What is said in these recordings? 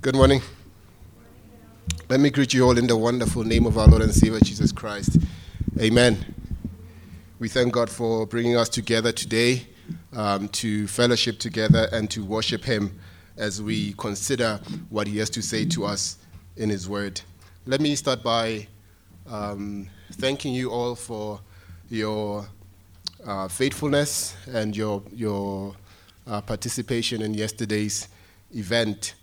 Good morning. Let me greet you all in the wonderful name of our Lord and Savior Jesus Christ. Amen. We thank God for bringing us together today um, to fellowship together and to worship Him as we consider what He has to say to us in His Word. Let me start by um, thanking you all for your uh, faithfulness and your, your uh, participation in yesterday's event,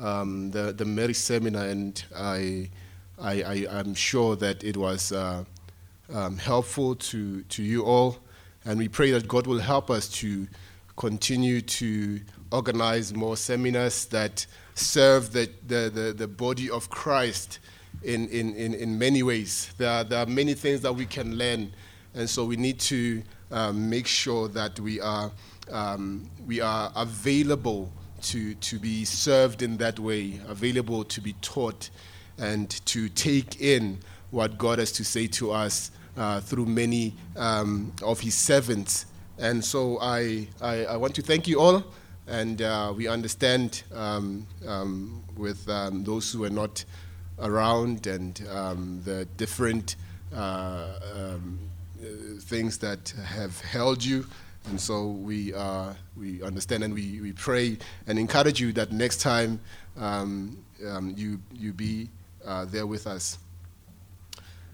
um, the, the Mary seminar, and I, I, I, am sure that it was uh, um, helpful to, to you all. And we pray that God will help us to continue to organize more seminars that serve the, the, the, the body of Christ in, in, in, in many ways. There are, there are many things that we can learn, and so we need to um, make sure that we are, um, we are available to, to be served in that way, available to be taught and to take in what God has to say to us uh, through many um, of His servants. And so I, I, I, want to thank you all, and uh, we understand um, um, with um, those who are not around and um, the different uh, um, things that have held you. And so we, uh, we understand and we, we pray and encourage you that next time um, um, you, you be uh, there with us.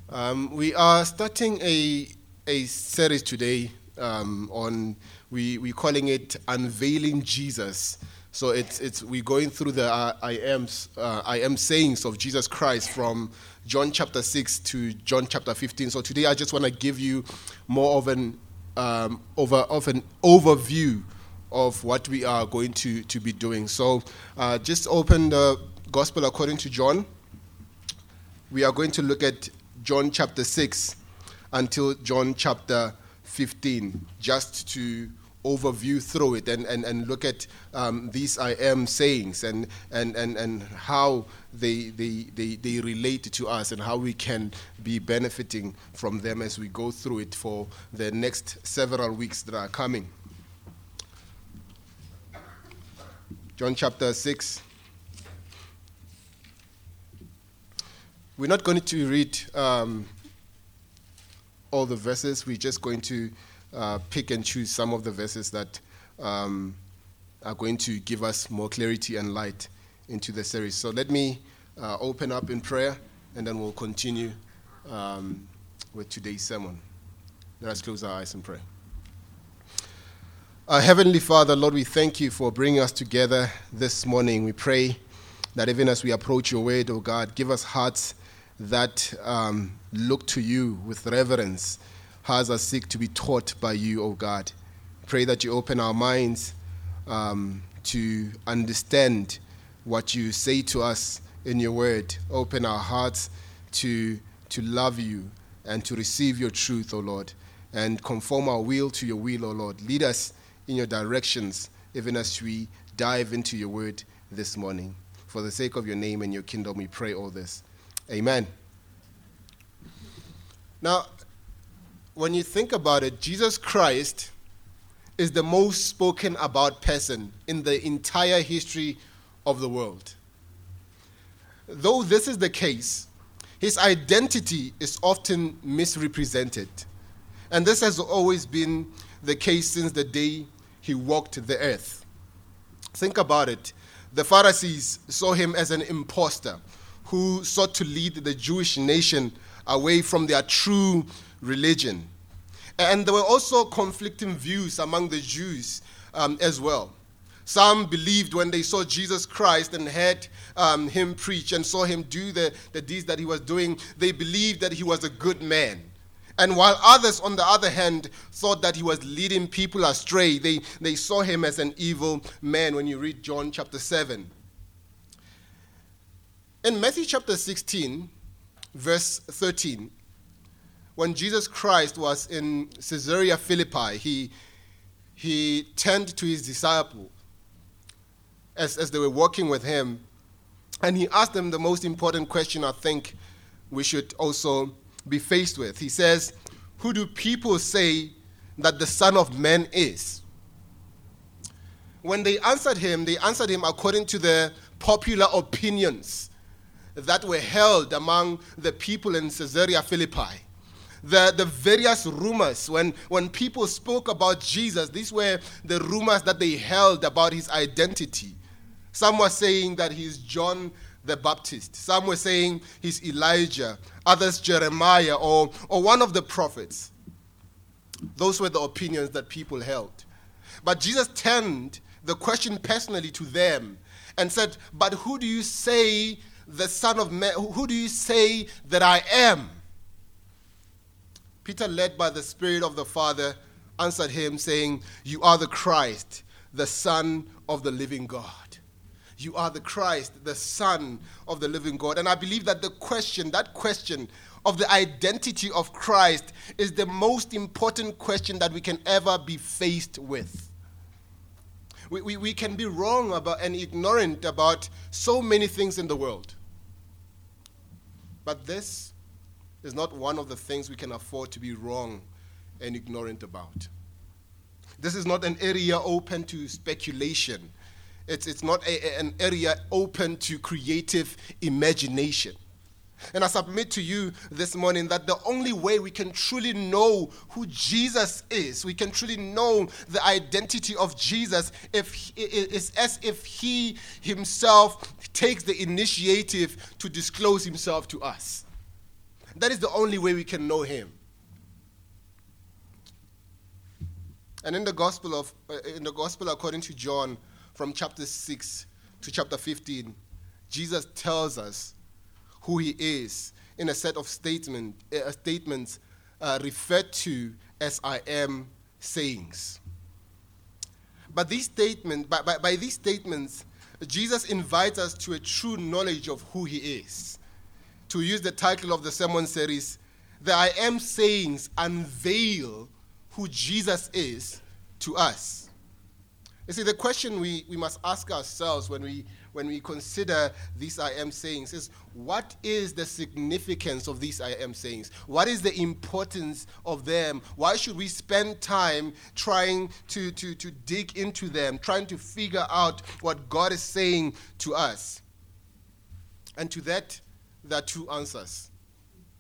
Um, we are starting a, a series today um, on, we, we're calling it Unveiling Jesus. So it's, it's, we're going through the uh, I, am, uh, I am sayings of Jesus Christ from John chapter 6 to John chapter 15. So today I just want to give you more of an, um, over, of an overview of what we are going to, to be doing. So uh, just open the Gospel according to John. We are going to look at John chapter 6 until John chapter 15, just to overview through it and, and, and look at um, these I am sayings and, and, and, and how they, they, they, they relate to us and how we can be benefiting from them as we go through it for the next several weeks that are coming. John chapter 6. We're not going to read um, all the verses, we're just going to uh, pick and choose some of the verses that um, are going to give us more clarity and light into the series. So let me uh, open up in prayer and then we'll continue um, with today's sermon. Let us close our eyes and pray. Our Heavenly Father, Lord, we thank you for bringing us together this morning. We pray that even as we approach your word, oh God, give us hearts that um, look to you with reverence hearts are seek to be taught by you, O God. Pray that you open our minds um, to understand what you say to us in your word. Open our hearts to, to love you and to receive your truth, O Lord, and conform our will to your will, O Lord. Lead us in your directions, even as we dive into your word this morning. For the sake of your name and your kingdom, we pray all this. Amen. Now, when you think about it, Jesus Christ is the most spoken about person in the entire history of the world. Though this is the case, his identity is often misrepresented. And this has always been the case since the day he walked the earth. Think about it. The Pharisees saw him as an impostor who sought to lead the Jewish nation away from their true religion. And there were also conflicting views among the Jews um, as well. Some believed when they saw Jesus Christ and heard um, him preach and saw him do the, the deeds that he was doing, they believed that he was a good man. And while others, on the other hand, thought that he was leading people astray, they, they saw him as an evil man when you read John chapter 7. In Matthew chapter 16, verse 13, when Jesus Christ was in Caesarea Philippi, he, he turned to his disciples as, as they were walking with him, and he asked them the most important question I think we should also be faced with. He says, Who do people say that the Son of Man is? When they answered him, they answered him according to the popular opinions that were held among the people in Caesarea Philippi. The, the various rumors, when, when people spoke about Jesus, these were the rumors that they held about his identity. Some were saying that he's John the Baptist. Some were saying he's Elijah. Others, Jeremiah or, or one of the prophets. Those were the opinions that people held. But Jesus turned the question personally to them and said, But who do you say the Son of Man, who do you say that I am? Peter, led by the Spirit of the Father, answered him, saying, You are the Christ, the Son of the living God. You are the Christ, the Son of the living God. And I believe that the question, that question of the identity of Christ, is the most important question that we can ever be faced with. We, we, we can be wrong about and ignorant about so many things in the world. But this is not one of the things we can afford to be wrong and ignorant about. This is not an area open to speculation. It's, it's not a, an area open to creative imagination. And I submit to you this morning that the only way we can truly know who Jesus is, we can truly know the identity of Jesus, if is as if He Himself takes the initiative to disclose Himself to us. That is the only way we can know Him. And in the Gospel of uh, in the Gospel according to John, from chapter six to chapter fifteen, Jesus tells us who he is in a set of statement, uh, statements uh, referred to as I am sayings. But these statements, by, by, by these statements, Jesus invites us to a true knowledge of who he is. To use the title of the sermon series, the I am sayings unveil who Jesus is to us. You see, the question we, we must ask ourselves when we when we consider these I am sayings is what is the significance of these I am sayings? What is the importance of them? Why should we spend time trying to, to, to dig into them, trying to figure out what God is saying to us? And to that, there are two answers.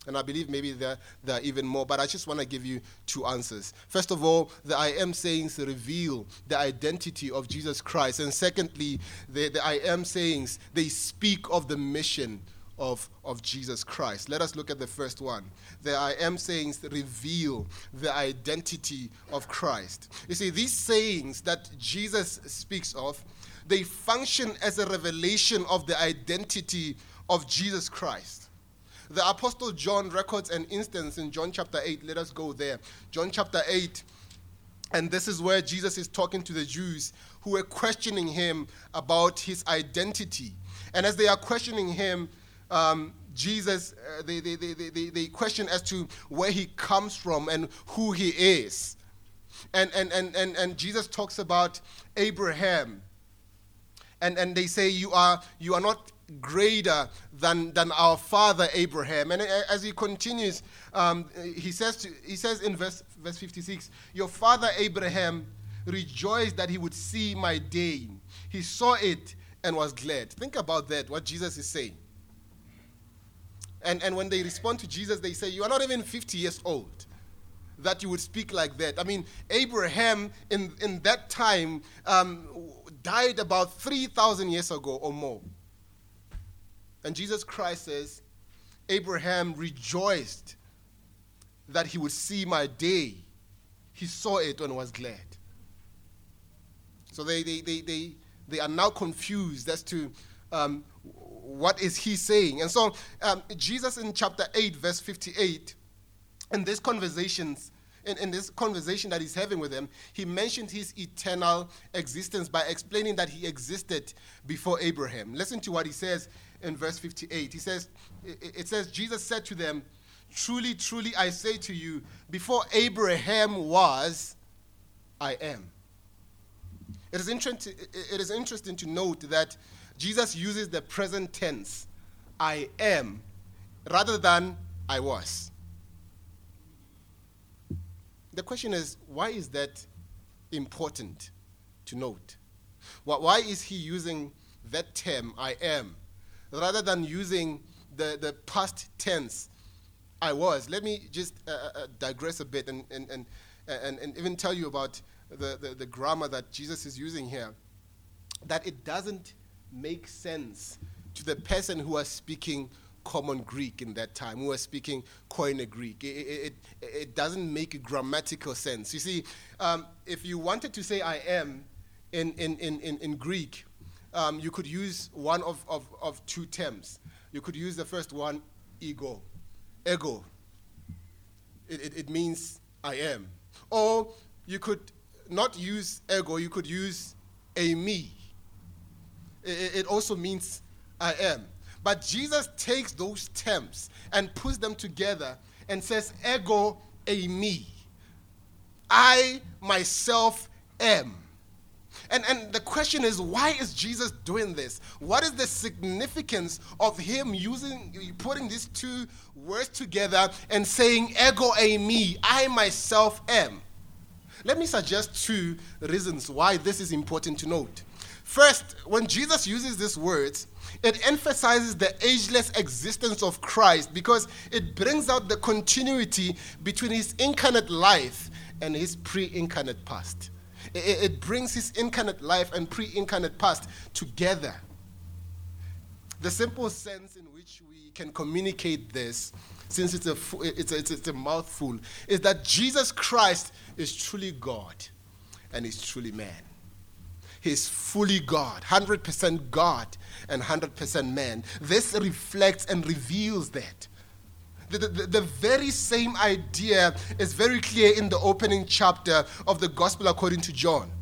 And I believe maybe there, there are even more, but I just want to give you two answers. First of all, the I am sayings reveal the identity of Jesus Christ. And secondly, the, the I am sayings, they speak of the mission of, of Jesus Christ. Let us look at the first one. The I am sayings reveal the identity of Christ. You see, these sayings that Jesus speaks of, they function as a revelation of the identity of Jesus Christ. The Apostle John records an instance in John chapter 8. Let us go there. John chapter 8. And this is where Jesus is talking to the Jews who were questioning him about his identity. And as they are questioning him, um, Jesus, uh, they, they, they, they, they question as to where he comes from and who he is. And, and, and, and, and Jesus talks about Abraham. And, and they say, you are, you are not greater than, than our father Abraham. And as he continues, um, he, says to, he says in verse, verse 56 Your father Abraham rejoiced that he would see my day. He saw it and was glad. Think about that, what Jesus is saying. And, and when they respond to Jesus, they say, You are not even 50 years old that you would speak like that. I mean, Abraham in, in that time um, died about 3,000 years ago or more. And Jesus Christ says, Abraham rejoiced that he would see my day. He saw it and was glad. So they, they, they, they, they are now confused as to um, what is he saying. And so um, Jesus in chapter 8, verse 58, in this conversations, in, in this conversation that he's having with them, he mentioned his eternal existence by explaining that he existed before Abraham. Listen to what he says in verse 58. He says, it says, Jesus said to them, Truly, truly, I say to you, before Abraham was, I am. It is, interesting, it is interesting to note that Jesus uses the present tense, I am, rather than I was. The question is, why is that important to note? Why is he using that term, I am, rather than using the, the past tense, I was. Let me just uh, uh, uh, digress a bit and, and, and, and, and even tell you about the, the, the grammar that Jesus is using here. That it doesn't make sense to the person who was speaking common Greek in that time, who was speaking Koine Greek. It, it, it, doesn't make grammatical sense. You see, um, if you wanted to say I am in, in, in, in, in Greek, um, you could use one of, of, of two terms. You could use the first one, ego ego. It, it, it means I am. Or you could not use ego, you could use eimi. It, it also means I am. But Jesus takes those terms and puts them together and says, ego eimi. I myself am. And, and the question is, why is Jesus doing this? What is the significance of him using, putting these two words together and saying, ego eimi, I myself am? Let me suggest two reasons why this is important to note. First, when Jesus uses these words, it emphasizes the ageless existence of Christ because it brings out the continuity between his incarnate life and his pre incarnate past. It, it brings his incarnate life and pre incarnate past together. The simple sense in which we can communicate this, since it's a, it's a, it's a, it's a mouthful, is that Jesus Christ is truly God and is truly man. He's fully God, 100% God and 100% man. This reflects and reveals that. The, the, the, very same idea is very clear in the opening chapter of the Gospel according to John.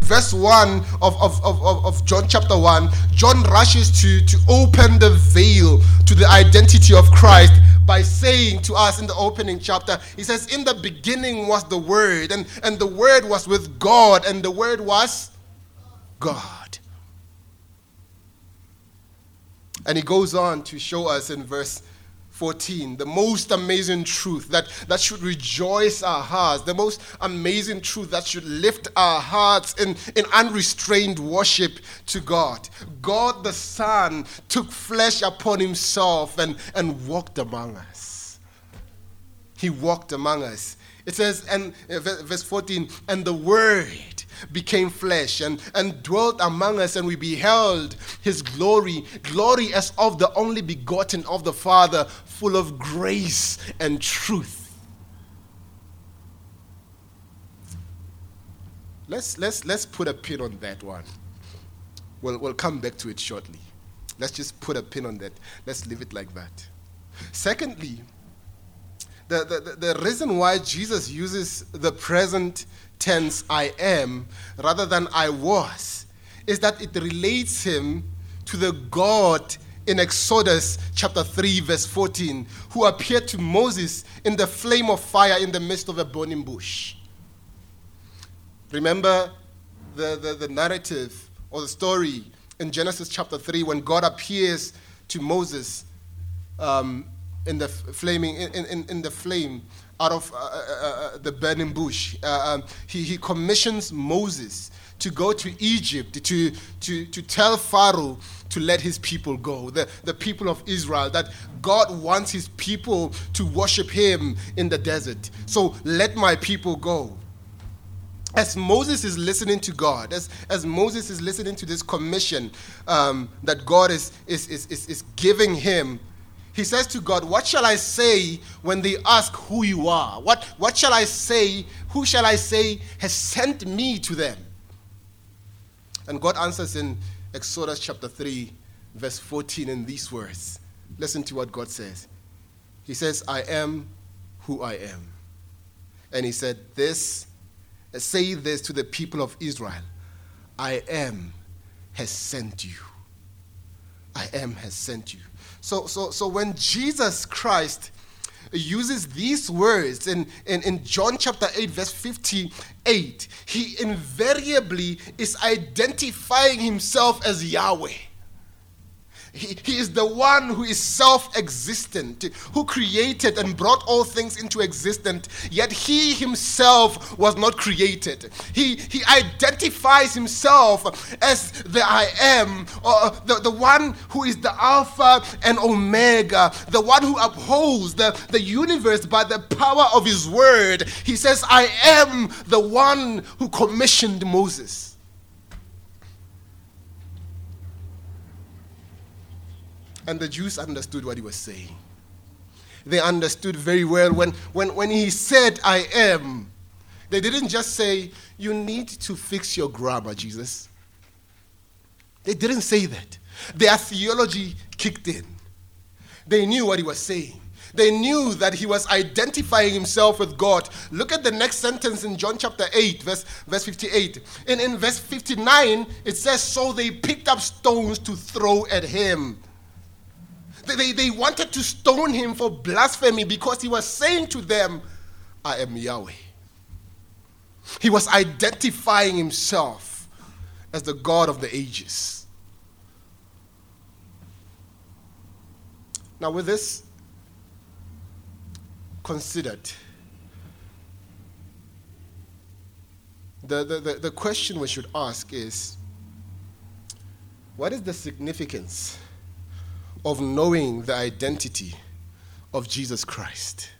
Verse 1 of, of, of, of John chapter 1, John rushes to, to open the veil to the identity of Christ by saying to us in the opening chapter, he says, In the beginning was the Word, and, and the Word was with God, and the Word was God. And he goes on to show us in verse 14, the most amazing truth that, that should rejoice our hearts, the most amazing truth that should lift our hearts in, in unrestrained worship to God. God the Son took flesh upon himself and, and walked among us. He walked among us. It says, and uh, verse 14, and the Word became flesh and, and dwelt among us, and we beheld his glory, glory as of the only begotten of the Father, full of grace and truth. Let's, let's, let's put a pin on that one. We'll, we'll come back to it shortly. Let's just put a pin on that. Let's leave it like that. Secondly, the, the, the reason why Jesus uses the present tense I am rather than I was is that it relates him to the God in Exodus chapter 3, verse 14, who appeared to Moses in the flame of fire in the midst of a burning bush. Remember the, the, the narrative or the story in Genesis chapter 3 when God appears to Moses um, in the flaming in, in, in the flame out of uh, uh, uh, uh the burning bush. Uh, um, he, he commissions Moses to go to Egypt to, to, to tell Pharaoh to let his people go, the, the people of Israel, that God wants his people to worship him in the desert. So let my people go. As Moses is listening to God, as, as Moses is listening to this commission um, that God is, is, is, is, is giving him he says to God, What shall I say when they ask who you are? What, what shall I say? Who shall I say has sent me to them? And God answers in Exodus chapter 3, verse 14, in these words. Listen to what God says. He says, I am who I am. And he said, This, say this to the people of Israel I am has sent you. I am has sent you. So, so, so when Jesus Christ uses these words in, in, in John chapter 8, verse 58, he invariably is identifying himself as Yahweh. He, he is the one who is self existent, who created and brought all things into existence, yet he himself was not created. He, he identifies himself as the I am, or the, the one who is the Alpha and Omega, the one who upholds the, the universe by the power of his word. He says, I am the one who commissioned Moses. And the Jews understood what he was saying. They understood very well when, when, when he said, I am. They didn't just say, You need to fix your grammar, Jesus. They didn't say that. Their theology kicked in. They knew what he was saying. They knew that he was identifying himself with God. Look at the next sentence in John chapter 8, verse, verse 58. And in verse 59, it says, So they picked up stones to throw at him. They, they wanted to stone him for blasphemy because he was saying to them, I am Yahweh. He was identifying himself as the God of the ages. Now, with this considered, the, the, the, the question we should ask is what is the significance of knowing the identity of Jesus Christ.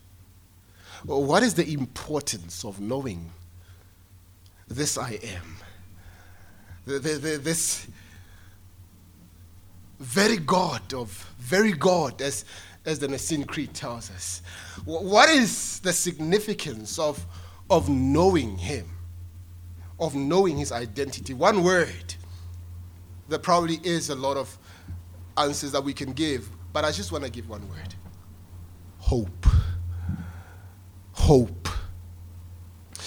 What is the importance of knowing this I am? This very God of very God, as, as the Nicene Creed tells us. What is the significance of, of knowing Him, of knowing His identity? One word. There probably is a lot of answers that we can give, but I just want to give one word hope. Hope.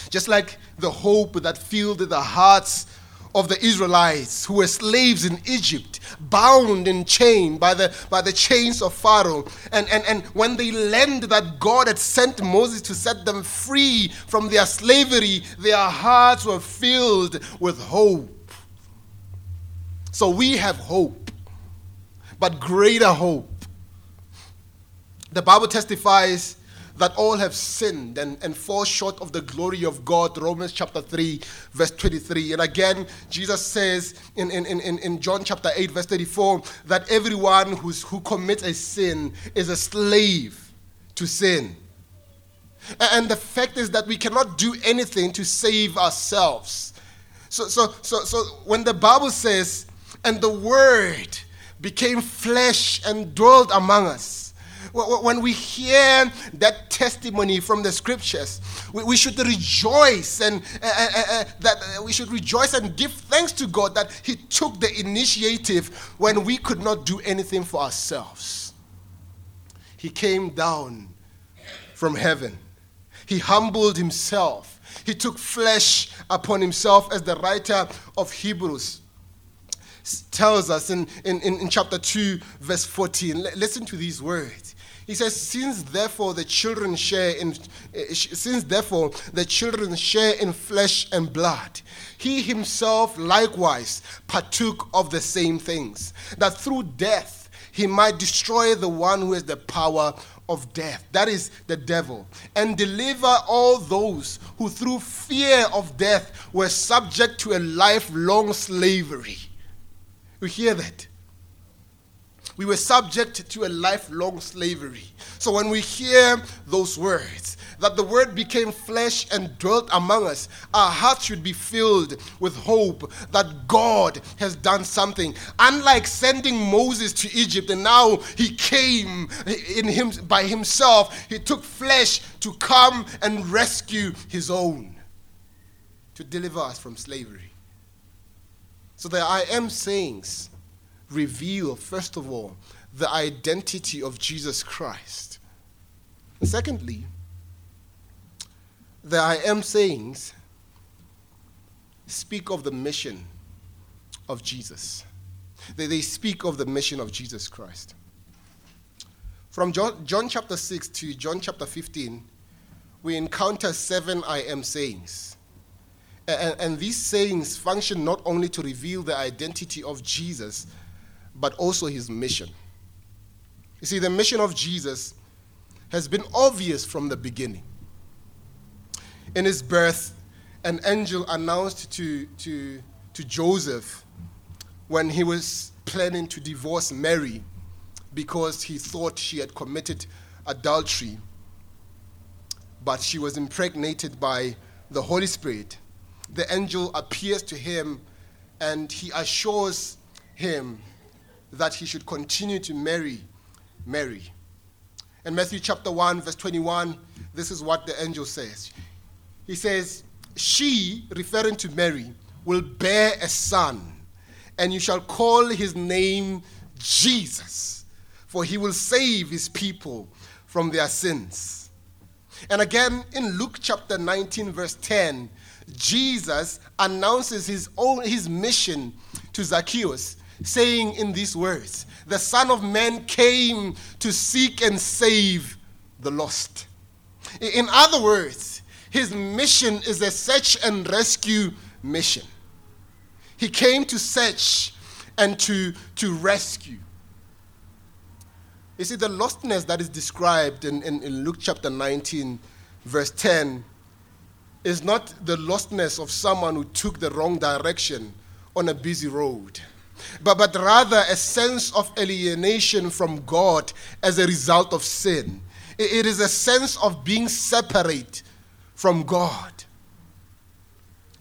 Just like the hope that filled the hearts of the Israelites who were slaves in Egypt, bound and chained by the, by the chains of Pharaoh. And, and, and when they learned that God had sent Moses to set them free from their slavery, their hearts were filled with hope. So we have hope but greater hope. The Bible testifies that all have sinned and, and fall short of the glory of God. Romans chapter 3, verse 23. And again, Jesus says in, in, in, in John chapter 8, verse 34, that everyone who's, who commits a sin is a slave to sin. And the fact is that we cannot do anything to save ourselves. So, so, so, so when the Bible says, and the word became flesh and dwelt among us. When we hear that testimony from the scriptures, we, should rejoice and uh, uh, uh, that we should rejoice and give thanks to God that He took the initiative when we could not do anything for ourselves. He came down from heaven. He humbled himself. He took flesh upon himself, as the writer of Hebrews tells us in, in, in, chapter 2, verse 14. L- listen to these words. He says, since therefore the children share in eh, since therefore the children share in flesh and blood, he himself likewise partook of the same things, that through death he might destroy the one who has the power of death, that is the devil, and deliver all those who through fear of death were subject to a lifelong slavery. We hear that. We were subject to a lifelong slavery. So when we hear those words, that the word became flesh and dwelt among us, our hearts should be filled with hope that God has done something. Unlike sending Moses to Egypt and now he came in him by himself, he took flesh to come and rescue his own, to deliver us from slavery. So the I am sayings reveal, first of all, the identity of Jesus Christ. And secondly, the I am sayings speak of the mission of Jesus. They, they speak of the mission of Jesus Christ. From John, John chapter 6 to John chapter 15, we encounter seven I am sayings. And, and these sayings function not only to reveal the identity of Jesus, but also his mission. You see, the mission of Jesus has been obvious from the beginning. In his birth, an angel announced to, to, to Joseph when he was planning to divorce Mary because he thought she had committed adultery, but she was impregnated by the Holy Spirit. The angel appears to him and he assures him that he should continue to marry Mary. In Matthew chapter 1, verse 21, this is what the angel says. He says, She, referring to Mary, will bear a son, and you shall call his name Jesus, for he will save his people from their sins. And again, in Luke chapter 19, verse 10, Jesus announces his own his mission to Zacchaeus, saying in these words, "The Son of Man came to seek and save the lost." In other words, his mission is a search and rescue mission. He came to search and to, to rescue. You see, the lostness that is described in, in, in Luke chapter 19, verse 10, is not the lostness of someone who took the wrong direction on a busy road, but, but rather a sense of alienation from God as a result of sin. It is a sense of being separate from God.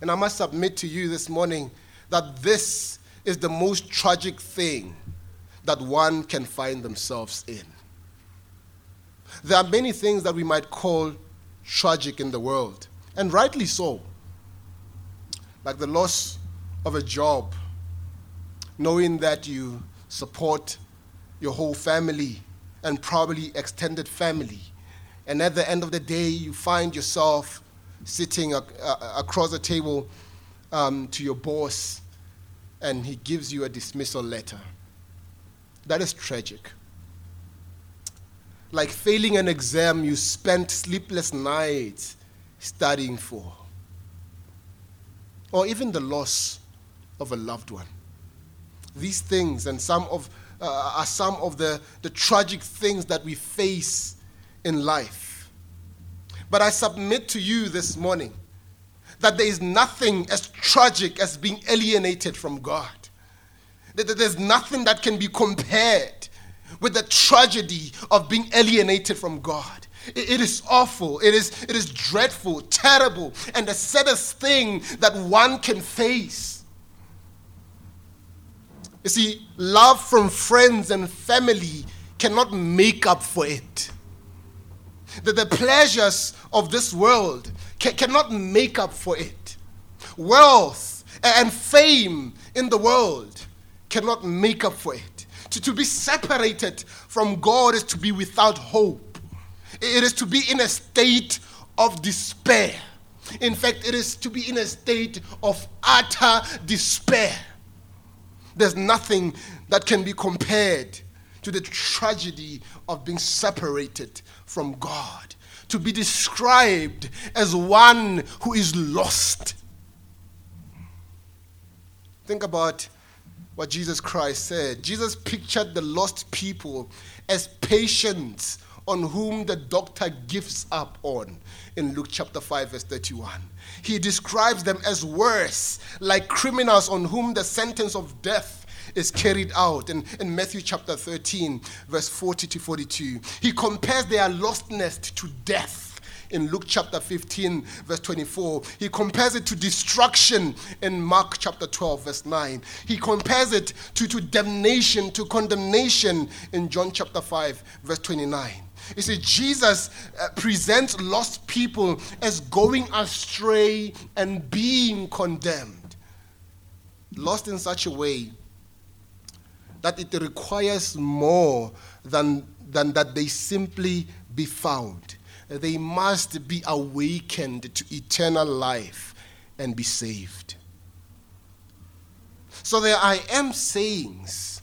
And I must submit to you this morning that this is the most tragic thing that one can find themselves in. There are many things that we might call tragic in the world and rightly so. Like the loss of a job, knowing that you support your whole family and probably extended family. And at the end of the day, you find yourself sitting ac- across the table um, to your boss and he gives you a dismissal letter. That is tragic. Like failing an exam you spent sleepless nights studying for, or even the loss of a loved one. These things and some of uh, are some of the, the tragic things that we face in life. But I submit to you this morning that there is nothing as tragic as being alienated from God. That there's nothing that can be compared with the tragedy of being alienated from God. It is awful. It is, it is dreadful, terrible, and the saddest thing that one can face. You see, love from friends and family cannot make up for it. That the pleasures of this world cannot make up for it. Wealth and fame in the world cannot make up for it. To, to be separated from God is to be without hope. It is to be in a state of despair. In fact, it is to be in a state of utter despair. There's nothing that can be compared to the tragedy of being separated from God, to be described as one who is lost. Think about what Jesus Christ said. Jesus pictured the lost people as patients on whom the doctor gives up on in Luke chapter 5, verse 31. He describes them as worse, like criminals on whom the sentence of death is carried out in, in Matthew chapter 13, verse 40 to 42. He compares their lostness to death in Luke chapter 15, verse 24. He compares it to destruction in Mark chapter 12, verse 9. He compares it to, to damnation, to condemnation in John chapter 5, verse 29. You see, Jesus uh, presents lost people as going astray and being condemned. Lost in such a way that it requires more than, than that they simply be found. They must be awakened to eternal life and be saved. So there I am sayings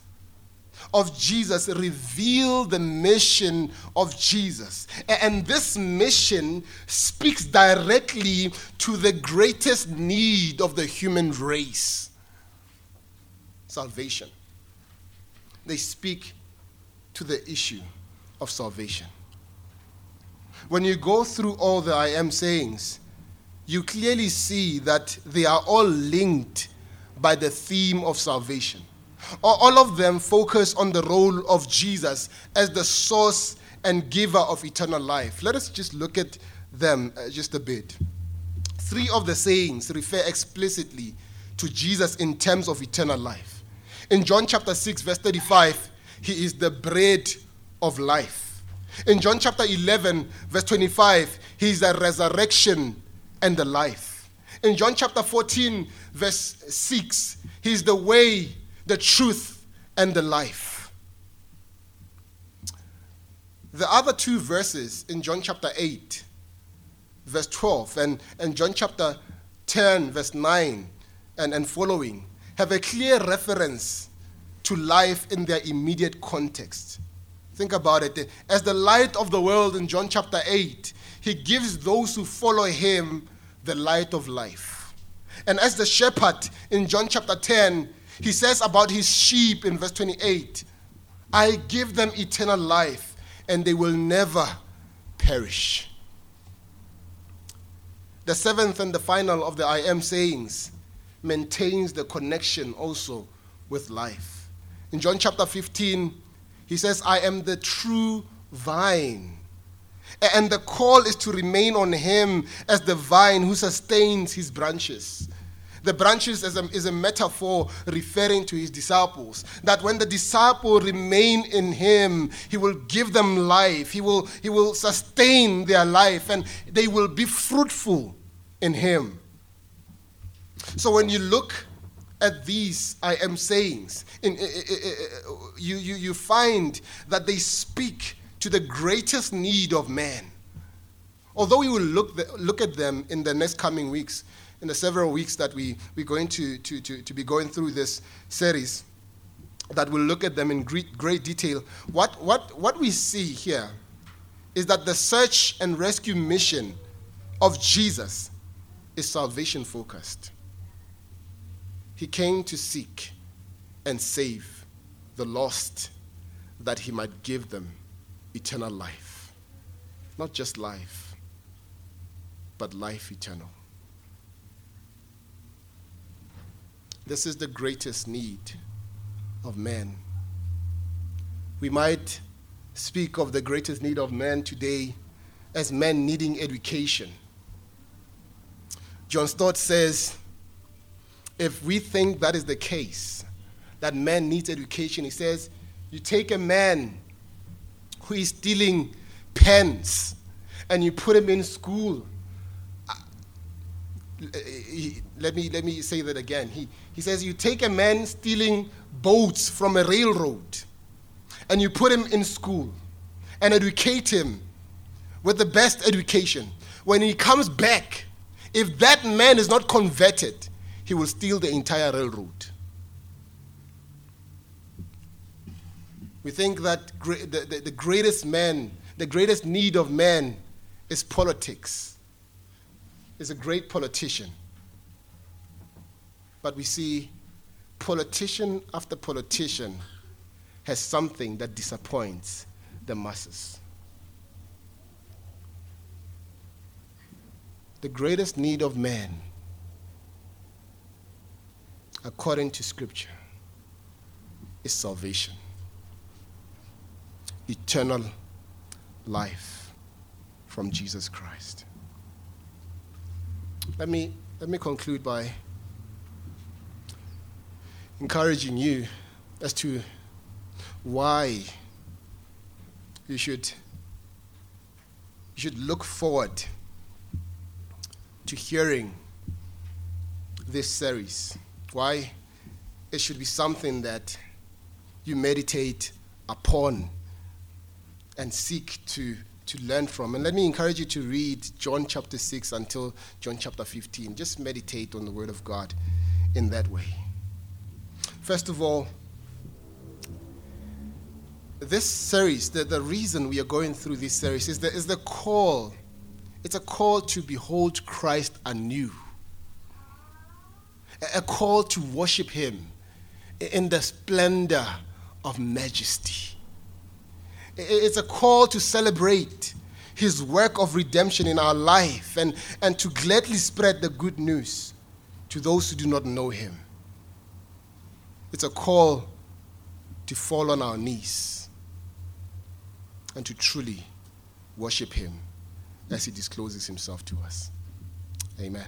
of Jesus reveal the mission of Jesus. And this mission speaks directly to the greatest need of the human race salvation. they speak to the issue of salvation. When you go through all the I am sayings, you clearly see that they are all linked by the theme of salvation. All of them focus on the role of Jesus as the source and giver of eternal life. Let us just look at them uh, just a bit. Three of the sayings refer explicitly to Jesus in terms of eternal life. In John chapter 6, verse 35, he is the bread of life. In John chapter 11, verse 25, he is the resurrection and the life. In John chapter 14, verse 6, he is the way, the truth, and the life. The other two verses in John chapter 8, verse 12, and, and John chapter 10, verse 9, and, and following, have a clear reference to life in their immediate context. Think about it. As the light of the world in John chapter 8, he gives those who follow him the light of life. And as the shepherd in John chapter 10, he says about his sheep in verse 28 I give them eternal life, and they will never perish. The seventh and the final of the I am sayings maintains the connection also with life. In John chapter 15, he says, I am the true vine. And the call is to remain on him as the vine who sustains his branches. The branches is a, is a metaphor referring to his disciples. That when the disciple remain in him, he will give them life. He will, he will sustain their life and they will be fruitful in him. So when you look at these I am sayings, in, you, you, you find that they speak to the greatest need of man. Although we will look, the, look at them in the next coming weeks, in the several weeks that we, we're going to, to, to, to be going through this series, that we'll look at them in great, great detail. What, what, what we see here is that the search and rescue mission of Jesus is salvation focused. He came to seek and save the lost that he might give them eternal life. Not just life, but life eternal. This is the greatest need of man. We might speak of the greatest need of man today as men needing education. John Stott says, if we think that is the case, that man needs education, he says, you take a man who is stealing pens and you put him in school. Let me, let me say that again. He, he says, You take a man stealing boats from a railroad and you put him in school and educate him with the best education. When he comes back, if that man is not converted, he will steal the entire railroad. We think that the, the, the greatest man, the greatest need of man is politics. Is a great politician. But we see politician after politician has something that disappoints the masses. The greatest need of man according to Scripture, is salvation, eternal life from Jesus Christ. Let me, let me conclude by encouraging you as to why you should, you should look forward to hearing this series. Why? It should be something that you meditate upon and seek to, to learn from. And let me encourage you to read John chapter 6 until John chapter 15. Just meditate on the Word of God in that way. First of all, this series, the, the reason we are going through this series is the, is the call. It's a call to behold Christ anew a call to worship Him in the splendor of majesty. It's a call to celebrate his work of redemption in our life and, and to gladly spread the good news to those who do not know him. It's a call to fall on our knees and to truly worship him as he discloses himself to us. Amen.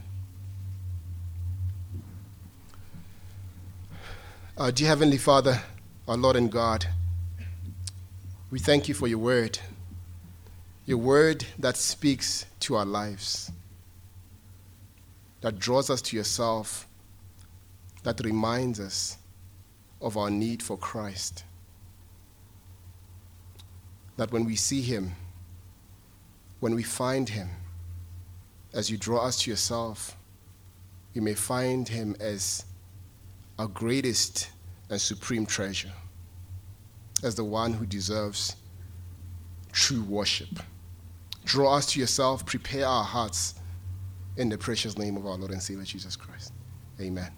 Our dear Heavenly Father, our Lord and God, we thank you for your word, your word that speaks to our lives, that draws us to yourself, that reminds us of our need for Christ. That when we see him, when we find him, as you draw us to yourself, we may find him as our greatest and supreme treasure, as the one who deserves true worship. Draw us to yourself, prepare our hearts in the precious name of our Lord and Savior Jesus Christ. Amen.